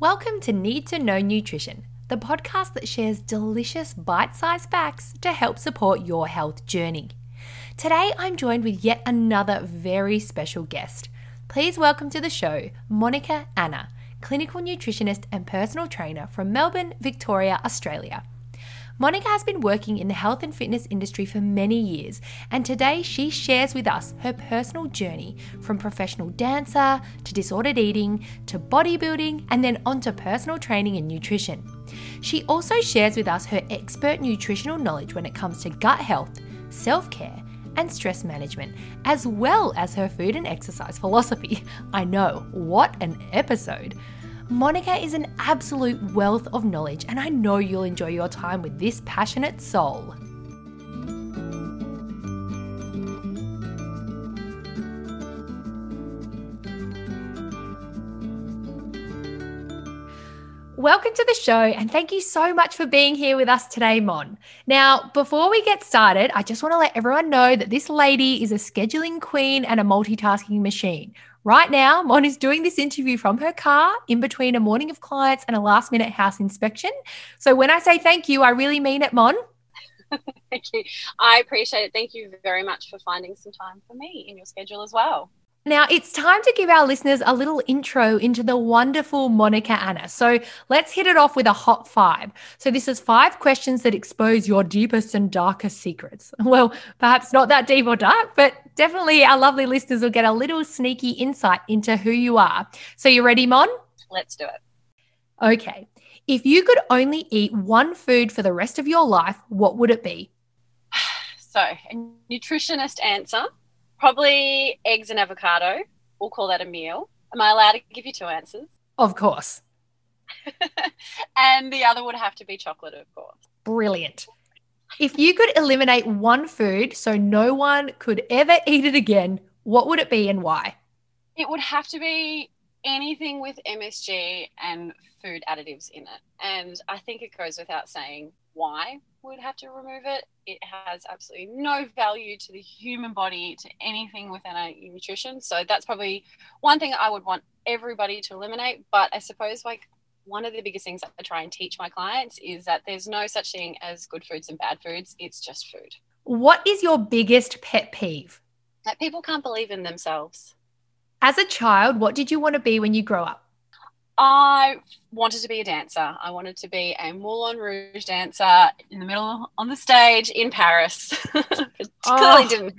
Welcome to Need to Know Nutrition, the podcast that shares delicious bite sized facts to help support your health journey. Today, I'm joined with yet another very special guest. Please welcome to the show Monica Anna, clinical nutritionist and personal trainer from Melbourne, Victoria, Australia. Monica has been working in the health and fitness industry for many years, and today she shares with us her personal journey from professional dancer to disordered eating to bodybuilding and then onto personal training and nutrition. She also shares with us her expert nutritional knowledge when it comes to gut health, self care, and stress management, as well as her food and exercise philosophy. I know, what an episode! Monica is an absolute wealth of knowledge, and I know you'll enjoy your time with this passionate soul. Welcome to the show, and thank you so much for being here with us today, Mon. Now, before we get started, I just want to let everyone know that this lady is a scheduling queen and a multitasking machine. Right now, Mon is doing this interview from her car in between a morning of clients and a last minute house inspection. So when I say thank you, I really mean it, Mon. thank you. I appreciate it. Thank you very much for finding some time for me in your schedule as well. Now, it's time to give our listeners a little intro into the wonderful Monica Anna. So, let's hit it off with a hot five. So, this is five questions that expose your deepest and darkest secrets. Well, perhaps not that deep or dark, but definitely our lovely listeners will get a little sneaky insight into who you are. So, you ready, Mon? Let's do it. Okay. If you could only eat one food for the rest of your life, what would it be? So, a nutritionist answer Probably eggs and avocado. We'll call that a meal. Am I allowed to give you two answers? Of course. and the other would have to be chocolate, of course. Brilliant. If you could eliminate one food so no one could ever eat it again, what would it be and why? It would have to be anything with MSG and food additives in it. And I think it goes without saying why we'd have to remove it. It has absolutely no value to the human body, to anything within our nutrition. So that's probably one thing I would want everybody to eliminate. But I suppose like one of the biggest things I try and teach my clients is that there's no such thing as good foods and bad foods. It's just food. What is your biggest pet peeve? That people can't believe in themselves. As a child, what did you want to be when you grow up? I wanted to be a dancer. I wanted to be a Moulin Rouge dancer in the middle on the stage in Paris. oh. didn't.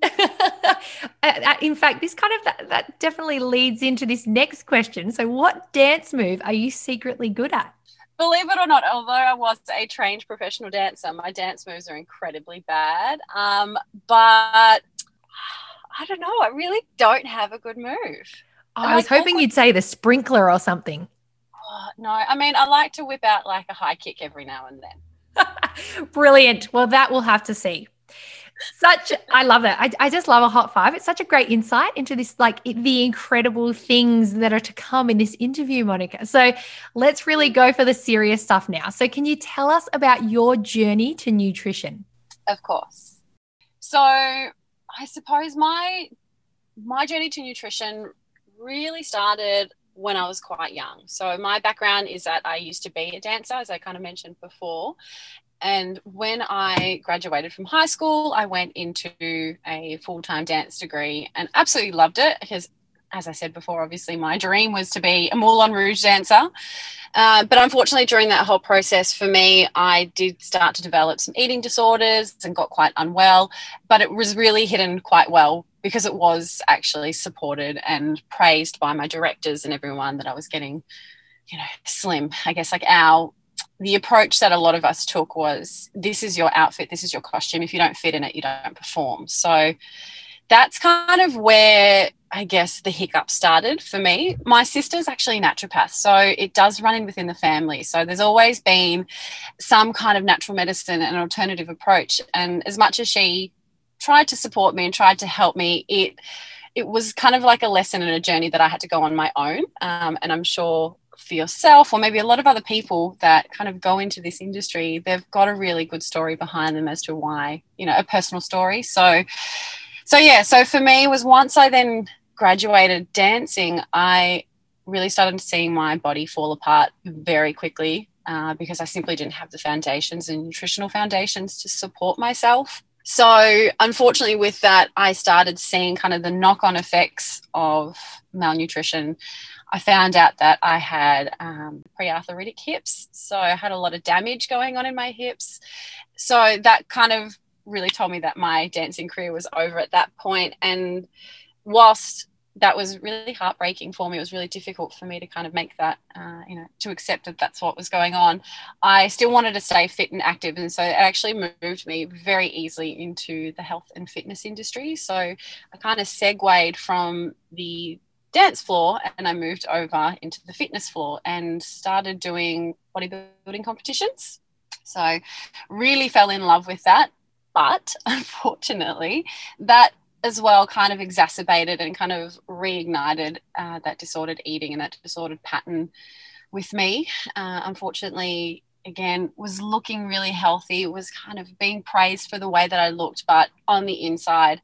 in fact, this kind of that, that definitely leads into this next question. So, what dance move are you secretly good at? Believe it or not, although I was a trained professional dancer, my dance moves are incredibly bad. Um, but I don't know. I really don't have a good move. Oh, I was hoping you'd say the sprinkler or something. Oh, no, I mean, I like to whip out like a high kick every now and then. Brilliant. Well, that we'll have to see. Such, I love it. I, I just love a hot five. It's such a great insight into this, like the incredible things that are to come in this interview, Monica. So let's really go for the serious stuff now. So, can you tell us about your journey to nutrition? Of course. So, I suppose my my journey to nutrition really started when I was quite young. So my background is that I used to be a dancer, as I kind of mentioned before. And when I graduated from high school, I went into a full time dance degree and absolutely loved it because, as I said before, obviously my dream was to be a Moulin Rouge dancer. Uh, but unfortunately, during that whole process, for me, I did start to develop some eating disorders and got quite unwell. But it was really hidden quite well because it was actually supported and praised by my directors and everyone that I was getting, you know, slim. I guess like our the approach that a lot of us took was this is your outfit, this is your costume. If you don't fit in it, you don't perform. So that's kind of where I guess the hiccup started for me. My sister's actually a naturopath, so it does run in within the family. So there's always been some kind of natural medicine and alternative approach. And as much as she tried to support me and tried to help me, it it was kind of like a lesson and a journey that I had to go on my own. Um, and I'm sure for yourself, or maybe a lot of other people that kind of go into this industry, they've got a really good story behind them as to why, you know, a personal story. So, so yeah. So for me, was once I then graduated dancing, I really started seeing my body fall apart very quickly uh, because I simply didn't have the foundations and nutritional foundations to support myself. So, unfortunately, with that, I started seeing kind of the knock on effects of malnutrition. I found out that I had um, pre-arthritic hips, so I had a lot of damage going on in my hips. So that kind of really told me that my dancing career was over at that point. And whilst that was really heartbreaking for me. It was really difficult for me to kind of make that, uh, you know, to accept that that's what was going on. I still wanted to stay fit and active. And so it actually moved me very easily into the health and fitness industry. So I kind of segued from the dance floor and I moved over into the fitness floor and started doing bodybuilding competitions. So really fell in love with that. But unfortunately, that as well kind of exacerbated and kind of reignited uh, that disordered eating and that disordered pattern with me. Uh, unfortunately, again, was looking really healthy, was kind of being praised for the way that I looked, but on the inside,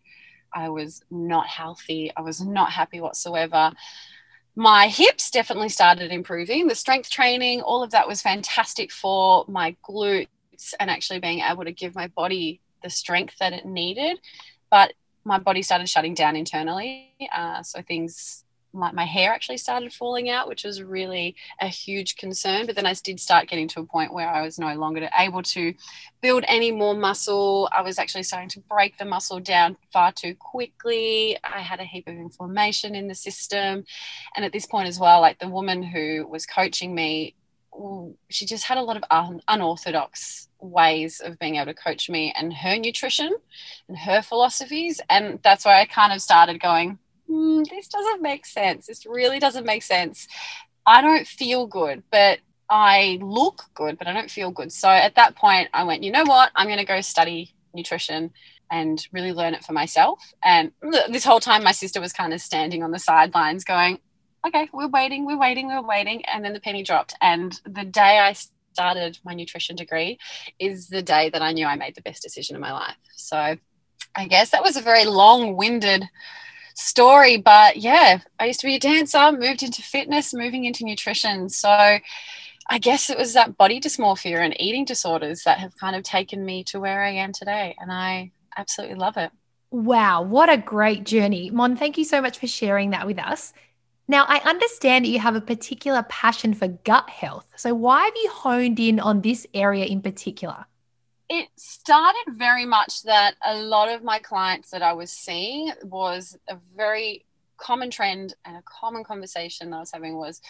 I was not healthy. I was not happy whatsoever. My hips definitely started improving. The strength training, all of that was fantastic for my glutes and actually being able to give my body the strength that it needed. But my body started shutting down internally. Uh, so things like my hair actually started falling out, which was really a huge concern. But then I did start getting to a point where I was no longer able to build any more muscle. I was actually starting to break the muscle down far too quickly. I had a heap of inflammation in the system. And at this point as well, like the woman who was coaching me, she just had a lot of un- unorthodox ways of being able to coach me and her nutrition and her philosophies. And that's where I kind of started going, mm, this doesn't make sense. This really doesn't make sense. I don't feel good, but I look good, but I don't feel good. So at that point, I went, you know what? I'm going to go study nutrition and really learn it for myself. And this whole time, my sister was kind of standing on the sidelines going, okay, we're waiting, we're waiting, we're waiting. And then the penny dropped. And the day I started my nutrition degree is the day that I knew I made the best decision of my life. So I guess that was a very long winded story. But yeah, I used to be a dancer, moved into fitness, moving into nutrition. So I guess it was that body dysmorphia and eating disorders that have kind of taken me to where I am today. And I absolutely love it. Wow, what a great journey. Mon, thank you so much for sharing that with us. Now, I understand that you have a particular passion for gut health. So, why have you honed in on this area in particular? It started very much that a lot of my clients that I was seeing was a very common trend and a common conversation I was having was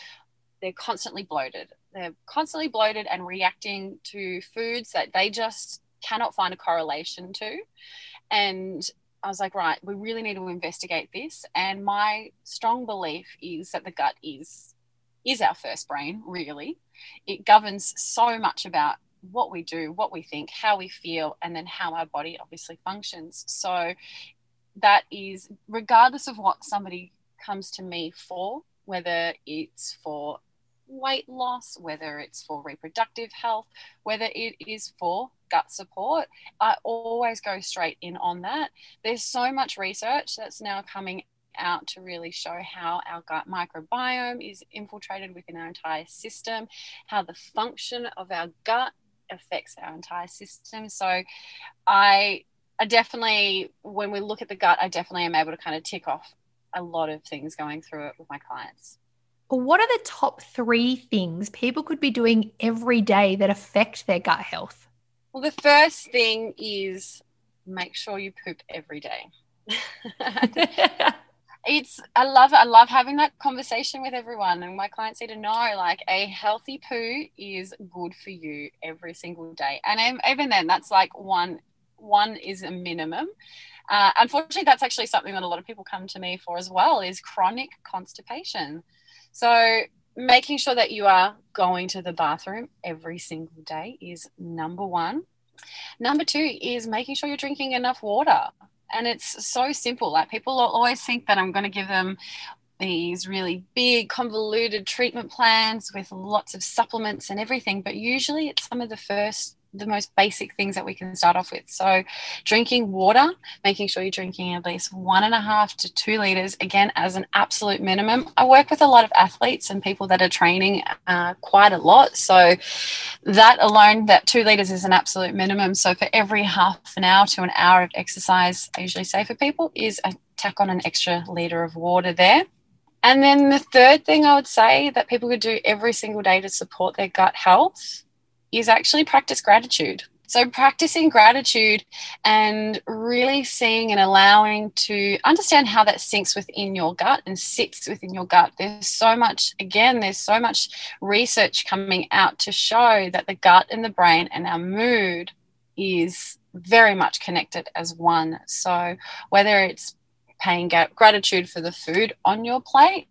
they're constantly bloated. They're constantly bloated and reacting to foods that they just cannot find a correlation to. And I was like, right, we really need to investigate this. And my strong belief is that the gut is is our first brain, really. It governs so much about what we do, what we think, how we feel, and then how our body obviously functions. So that is regardless of what somebody comes to me for, whether it's for weight loss, whether it's for reproductive health, whether it is for gut support, I always go straight in on that. There's so much research that's now coming out to really show how our gut microbiome is infiltrated within our entire system, how the function of our gut affects our entire system. So I I definitely when we look at the gut, I definitely am able to kind of tick off a lot of things going through it with my clients. What are the top three things people could be doing every day that affect their gut health? Well, the first thing is make sure you poop every day. it's I love I love having that conversation with everyone and my clients need to know like a healthy poo is good for you every single day. And even then that's like one one is a minimum. Uh, unfortunately that's actually something that a lot of people come to me for as well is chronic constipation. So, making sure that you are going to the bathroom every single day is number one. Number two is making sure you're drinking enough water. And it's so simple. Like people always think that I'm going to give them these really big, convoluted treatment plans with lots of supplements and everything. But usually it's some of the first the most basic things that we can start off with. So, drinking water, making sure you're drinking at least one and a half to two liters, again, as an absolute minimum. I work with a lot of athletes and people that are training uh, quite a lot. So, that alone, that two liters is an absolute minimum. So, for every half an hour to an hour of exercise, I usually say for people is a tack on an extra liter of water there. And then the third thing I would say that people could do every single day to support their gut health is actually practice gratitude. So, practicing gratitude and really seeing and allowing to understand how that sinks within your gut and sits within your gut. There's so much, again, there's so much research coming out to show that the gut and the brain and our mood is very much connected as one. So, whether it's paying gratitude for the food on your plate,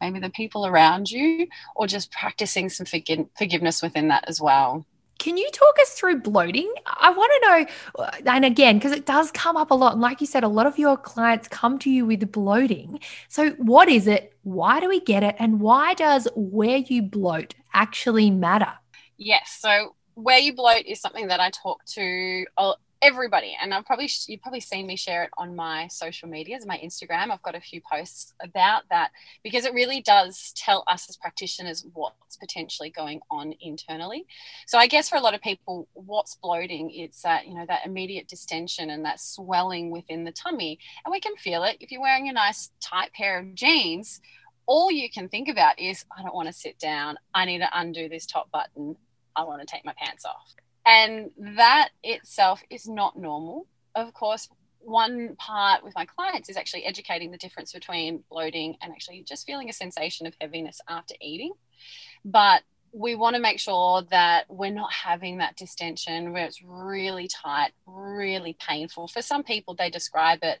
maybe the people around you, or just practicing some forg- forgiveness within that as well. Can you talk us through bloating? I want to know, uh, and again, because it does come up a lot. And like you said, a lot of your clients come to you with bloating. So, what is it? Why do we get it? And why does where you bloat actually matter? Yes. So, where you bloat is something that I talk to everybody and i've probably you've probably seen me share it on my social medias my instagram. I've got a few posts about that because it really does tell us as practitioners what's potentially going on internally. So i guess for a lot of people what's bloating? It's that you know that immediate distension and that swelling within the tummy. And we can feel it. If you're wearing a nice tight pair of jeans all you can think about is i don't want to sit down. I need to undo this top button. I want to take my pants off and that itself is not normal. Of course, one part with my clients is actually educating the difference between bloating and actually just feeling a sensation of heaviness after eating. But we want to make sure that we're not having that distension where it's really tight, really painful. For some people, they describe it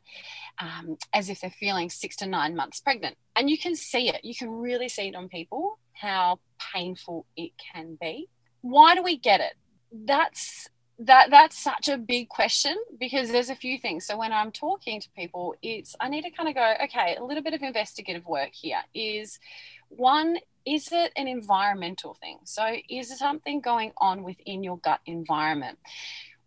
um, as if they're feeling six to nine months pregnant. And you can see it, you can really see it on people how painful it can be. Why do we get it? That's that that's such a big question because there's a few things. So when i'm talking to people it's i need to kind of go okay a little bit of investigative work here is one is it an environmental thing? So is something going on within your gut environment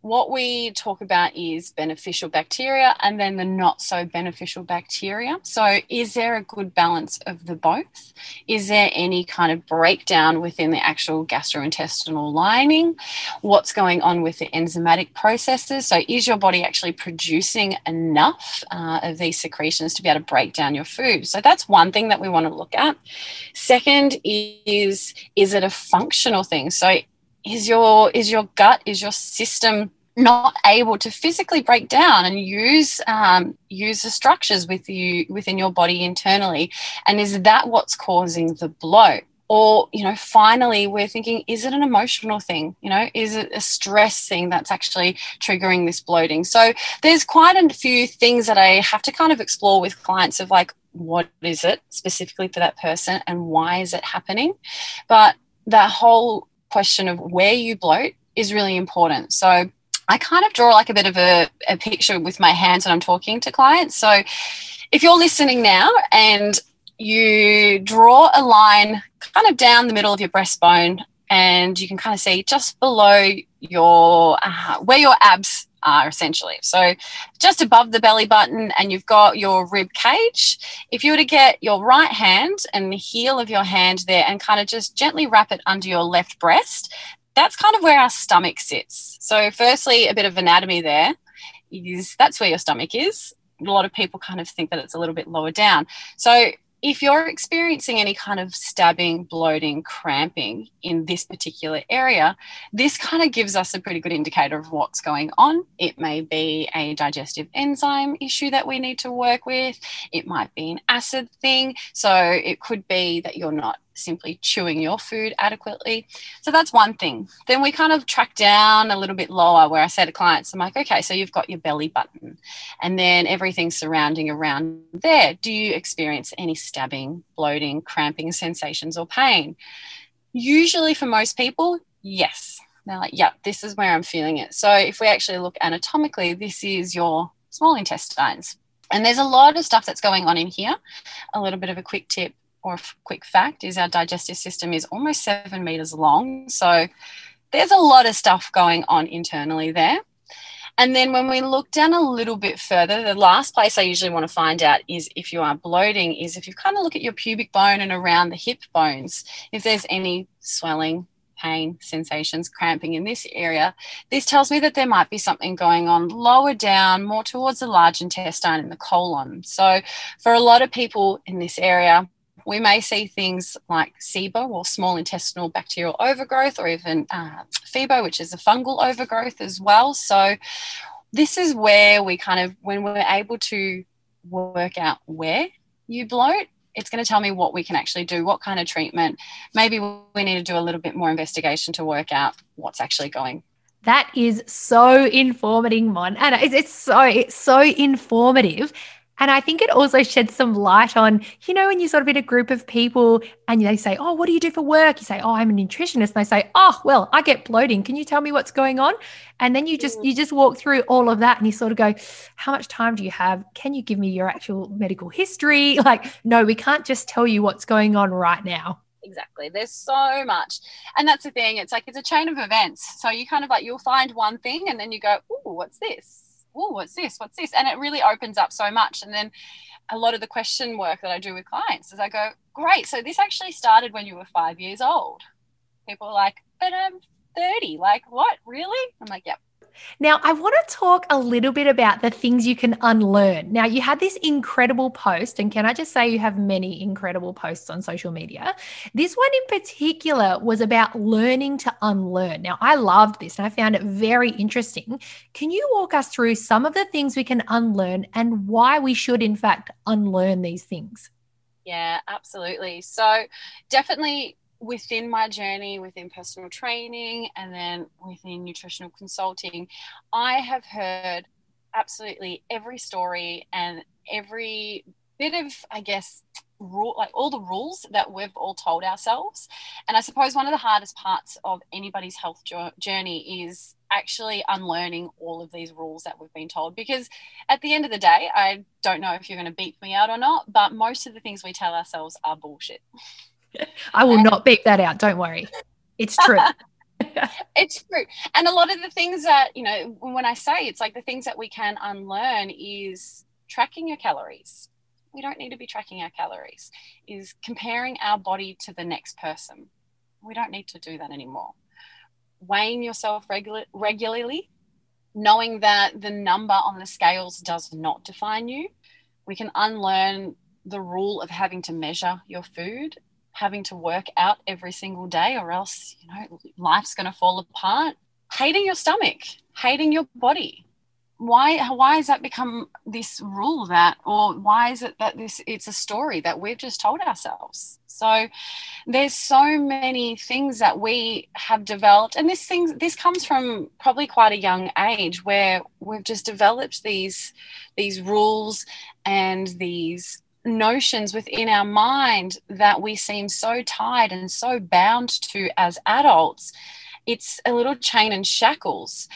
what we talk about is beneficial bacteria and then the not so beneficial bacteria. So, is there a good balance of the both? Is there any kind of breakdown within the actual gastrointestinal lining? What's going on with the enzymatic processes? So, is your body actually producing enough uh, of these secretions to be able to break down your food? So, that's one thing that we want to look at. Second is is it a functional thing? So, is your is your gut is your system not able to physically break down and use um, use the structures with you within your body internally? And is that what's causing the bloat? Or you know finally we're thinking is it an emotional thing? You know is it a stress thing that's actually triggering this bloating? So there's quite a few things that i have to kind of explore with clients of like what is it specifically for that person and why is it happening? But that whole question of where you bloat is really important. So I kind of draw like a bit of a, a picture with my hands when I'm talking to clients. So if you're listening now and you draw a line kind of down the middle of your breastbone and you can kind of see just below your uh, where your abs are essentially. So just above the belly button, and you've got your rib cage. If you were to get your right hand and the heel of your hand there and kind of just gently wrap it under your left breast, that's kind of where our stomach sits. So, firstly, a bit of anatomy there is that's where your stomach is. A lot of people kind of think that it's a little bit lower down. So, if you're experiencing any kind of stabbing, bloating, cramping in this particular area, this kind of gives us a pretty good indicator of what's going on. It may be a digestive enzyme issue that we need to work with, it might be an acid thing. So it could be that you're not simply chewing your food adequately. So that's one thing. Then we kind of track down a little bit lower where I say to clients, I'm like, okay, so you've got your belly button and then everything surrounding around there. Do you experience any stabbing, bloating, cramping sensations or pain? Usually for most people, yes. They're like, yeah, this is where I'm feeling it. So if we actually look anatomically, this is your small intestines. And there's a lot of stuff that's going on in here. A little bit of a quick tip or a quick fact is our digestive system is almost seven meters long. So there's a lot of stuff going on internally there. And then when we look down a little bit further, the last place I usually want to find out is if you are bloating, is if you kind of look at your pubic bone and around the hip bones, if there's any swelling, pain, sensations, cramping in this area, this tells me that there might be something going on lower down, more towards the large intestine and the colon. So, for a lot of people in this area, we may see things like SIBO or small intestinal bacterial overgrowth, or even uh, FIBO, which is a fungal overgrowth as well. So, this is where we kind of, when we're able to work out where you bloat, it's going to tell me what we can actually do, what kind of treatment. Maybe we need to do a little bit more investigation to work out what's actually going that is so informative, Mon. And it's, it's so it's so informative. And I think it also sheds some light on, you know, when you're sort of in a group of people and they say, Oh, what do you do for work? You say, Oh, I'm a nutritionist. And they say, Oh, well, I get bloating. Can you tell me what's going on? And then you just mm. you just walk through all of that and you sort of go, How much time do you have? Can you give me your actual medical history? Like, no, we can't just tell you what's going on right now exactly there's so much and that's the thing it's like it's a chain of events so you kind of like you'll find one thing and then you go oh what's this oh, what's this? What's this? And it really opens up so much. And then a lot of the question work that I do with clients is I go, great. So this actually started when you were five years old. People are like, but I'm 30. Like, what? Really? I'm like, yep. Now, I want to talk a little bit about the things you can unlearn. Now, you had this incredible post, and can I just say you have many incredible posts on social media? This one in particular was about learning to unlearn. Now, I loved this and I found it very interesting. Can you walk us through some of the things we can unlearn and why we should, in fact, unlearn these things? Yeah, absolutely. So, definitely within my journey within personal training and then within nutritional consulting, I have heard absolutely every story and every bit of, I guess, rule like all the rules that we've all told ourselves. And I suppose one of the hardest parts of anybody's health journey is actually unlearning all of these rules that we've been told because at the end of the day I don't know if you're going to beat me out or not but most of the things we tell ourselves are bullshit I will not beep that out. Don't worry. It's true. it's true. And a lot of the things that, you know, when I say it's like the things that we can unlearn is tracking your calories. We don't need to be tracking our calories, is comparing our body to the next person. We don't need to do that anymore. Weighing yourself regular, regularly, knowing that the number on the scales does not define you. We can unlearn the rule of having to measure your food having to work out every single day or else you know life's going to fall apart. Hating your stomach hating your body. Why why has that become this rule that or why is it that this it's a story that we've just told ourselves? So there's so many things that we have developed and this thing this comes from probably quite a young age where we've just developed these these rules and these notions within our mind that we seem so tied and so bound to as adults. It's a little chain and shackles.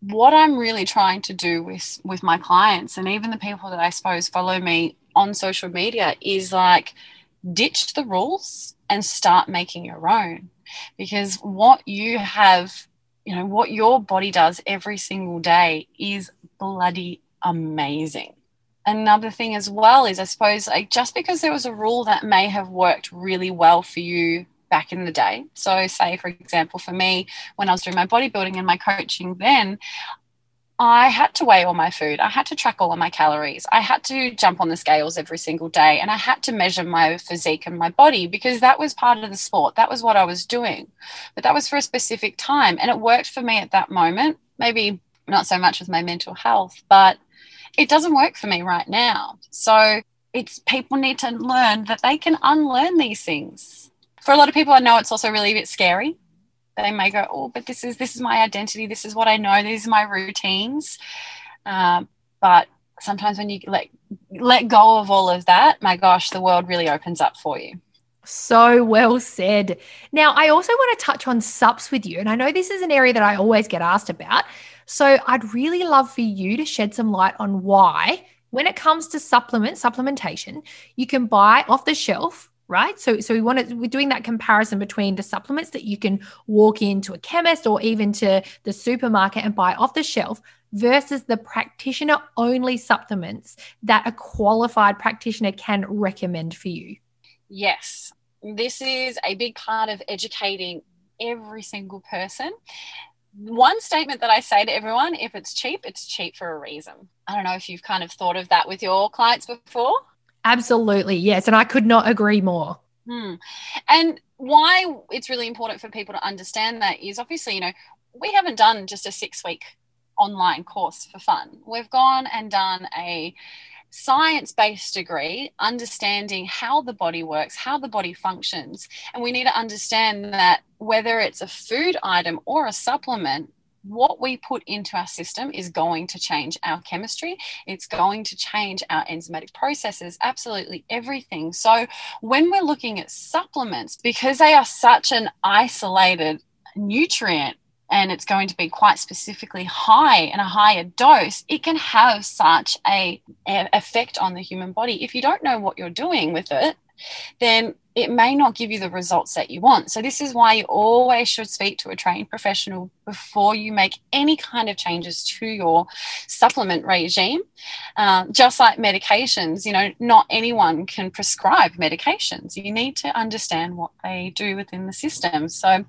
What I'm really trying to do with with my clients and even the people that I suppose follow me on social media is like ditch the rules and start making your own because what you have you know what your body does every single day is bloody amazing another thing as well is I suppose like just because there was a rule that may have worked really well for you back in the day. So say for example for me when I was doing my bodybuilding and my coaching then I had to weigh all my food. I had to track all of my calories. I had to jump on the scales every single day and I had to measure my physique and my body because that was part of the sport. That was what I was doing. But that was for a specific time and it worked for me at that moment. Maybe not so much with my mental health, but it doesn't work for me right now. So it's people need to learn that they can unlearn these things. For a lot of people, I know it's also really a bit scary. They may go, "Oh, but this is this is my identity. This is what I know. These are my routines." Um, but sometimes when you let let go of all of that, my gosh, the world really opens up for you. So well said. Now, I also want to touch on SUPs with you. And I know this is an area that I always get asked about. So I'd really love for you to shed some light on why, when it comes to supplement, supplementation, you can buy off the shelf right? So, so we want to, we're doing that comparison between the supplements that you can walk into a chemist or even to the supermarket and buy off the shelf versus the practitioner only supplements that a qualified practitioner can recommend for you. Yes, this is a big part of educating every single person. One statement that I say to everyone if it's cheap, it's cheap for a reason. I don't know if you've kind of thought of that with your clients before. Absolutely, yes. And I could not agree more. Hmm. And why it's really important for people to understand that is obviously, you know, we haven't done just a six week online course for fun. We've gone and done a science based degree, understanding how the body works, how the body functions. And we need to understand that whether it's a food item or a supplement, what we put into our system is going to change our chemistry. It's going to change our enzymatic processes, absolutely everything. So, when we're looking at supplements, because they are such an isolated nutrient and it's going to be quite specifically high and a higher dose, it can have such a, effect on the human body. If you don't know what you're doing with it, then it may not give you the results that you want. So, this is why you always should speak to a trained professional before you make any kind of changes to your supplement regime. Um, just like medications, you know, not anyone can prescribe medications. You need to understand what they do within the system. So,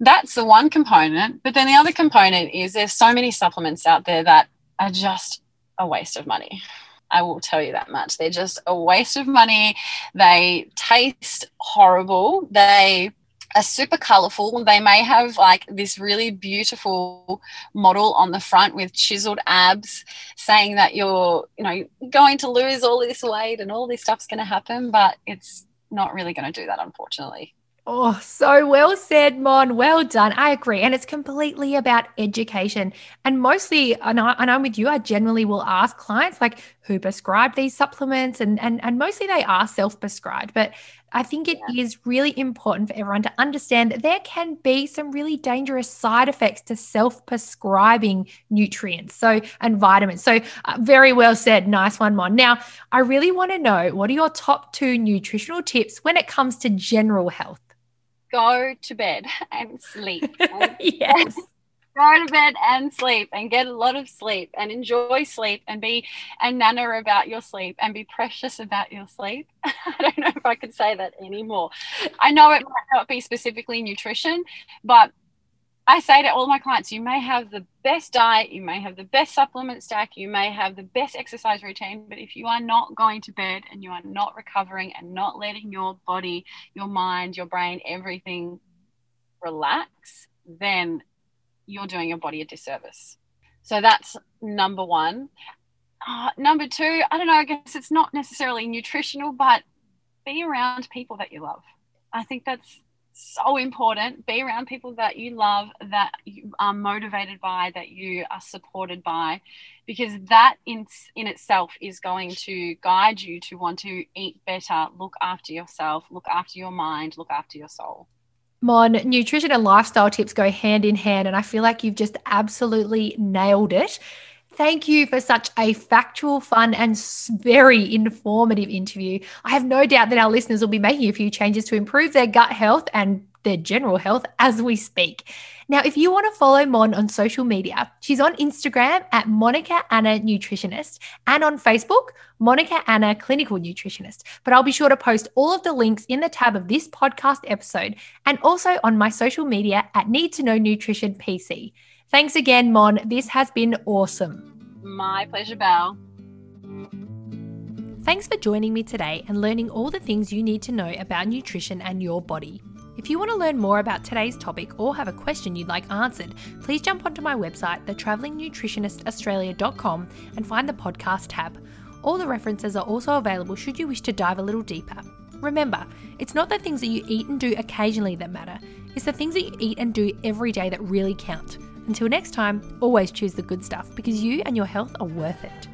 that's the one component. But then the other component is there's so many supplements out there that are just a waste of money. I will tell you that much. They're just a waste of money. They taste horrible. They are super colorful. They may have like this really beautiful model on the front with chiseled abs saying that you're, you know, going to lose all this weight and all this stuff's going to happen, but it's not really going to do that, unfortunately. Oh, so well said, Mon. Well done. I agree. And it's completely about education. And mostly, and, I, and I'm with you, I generally will ask clients like who prescribe these supplements, and, and, and mostly they are self prescribed. But I think it yeah. is really important for everyone to understand that there can be some really dangerous side effects to self prescribing nutrients so and vitamins. So, uh, very well said. Nice one, Mon. Now, I really want to know what are your top two nutritional tips when it comes to general health? Go to bed and sleep. yes. Go to bed and sleep and get a lot of sleep and enjoy sleep and be a nana about your sleep and be precious about your sleep. I don't know if I could say that anymore. I know it might not be specifically nutrition, but I say to all my clients, you may have the best diet, you may have the best supplement stack, you may have the best exercise routine, but if you are not going to bed and you are not recovering and not letting your body, your mind, your brain, everything relax, then you're doing your body a disservice. So that's number one. Uh, number two, I don't know, I guess it's not necessarily nutritional, but be around people that you love. I think that's so important. Be around people that you love, that you are motivated by, that you are supported by, because that in, in itself is going to guide you to want to eat better, look after yourself, look after your mind, look after your soul. Mon, nutrition and lifestyle tips go hand in hand, and I feel like you've just absolutely nailed it. Thank you for such a factual, fun, and very informative interview. I have no doubt that our listeners will be making a few changes to improve their gut health and their general health as we speak. Now, if you want to follow Mon on social media, she's on Instagram at Monica Anna Nutritionist and on Facebook, Monica Anna Clinical Nutritionist. But I'll be sure to post all of the links in the tab of this podcast episode and also on my social media at Need to Know Nutrition PC. Thanks again, Mon. This has been awesome. My pleasure, Belle. Thanks for joining me today and learning all the things you need to know about nutrition and your body. If you want to learn more about today's topic or have a question you'd like answered, please jump onto my website, thetravelingnutritionistaustralia.com, and find the podcast tab. All the references are also available should you wish to dive a little deeper. Remember, it's not the things that you eat and do occasionally that matter, it's the things that you eat and do every day that really count. Until next time, always choose the good stuff because you and your health are worth it.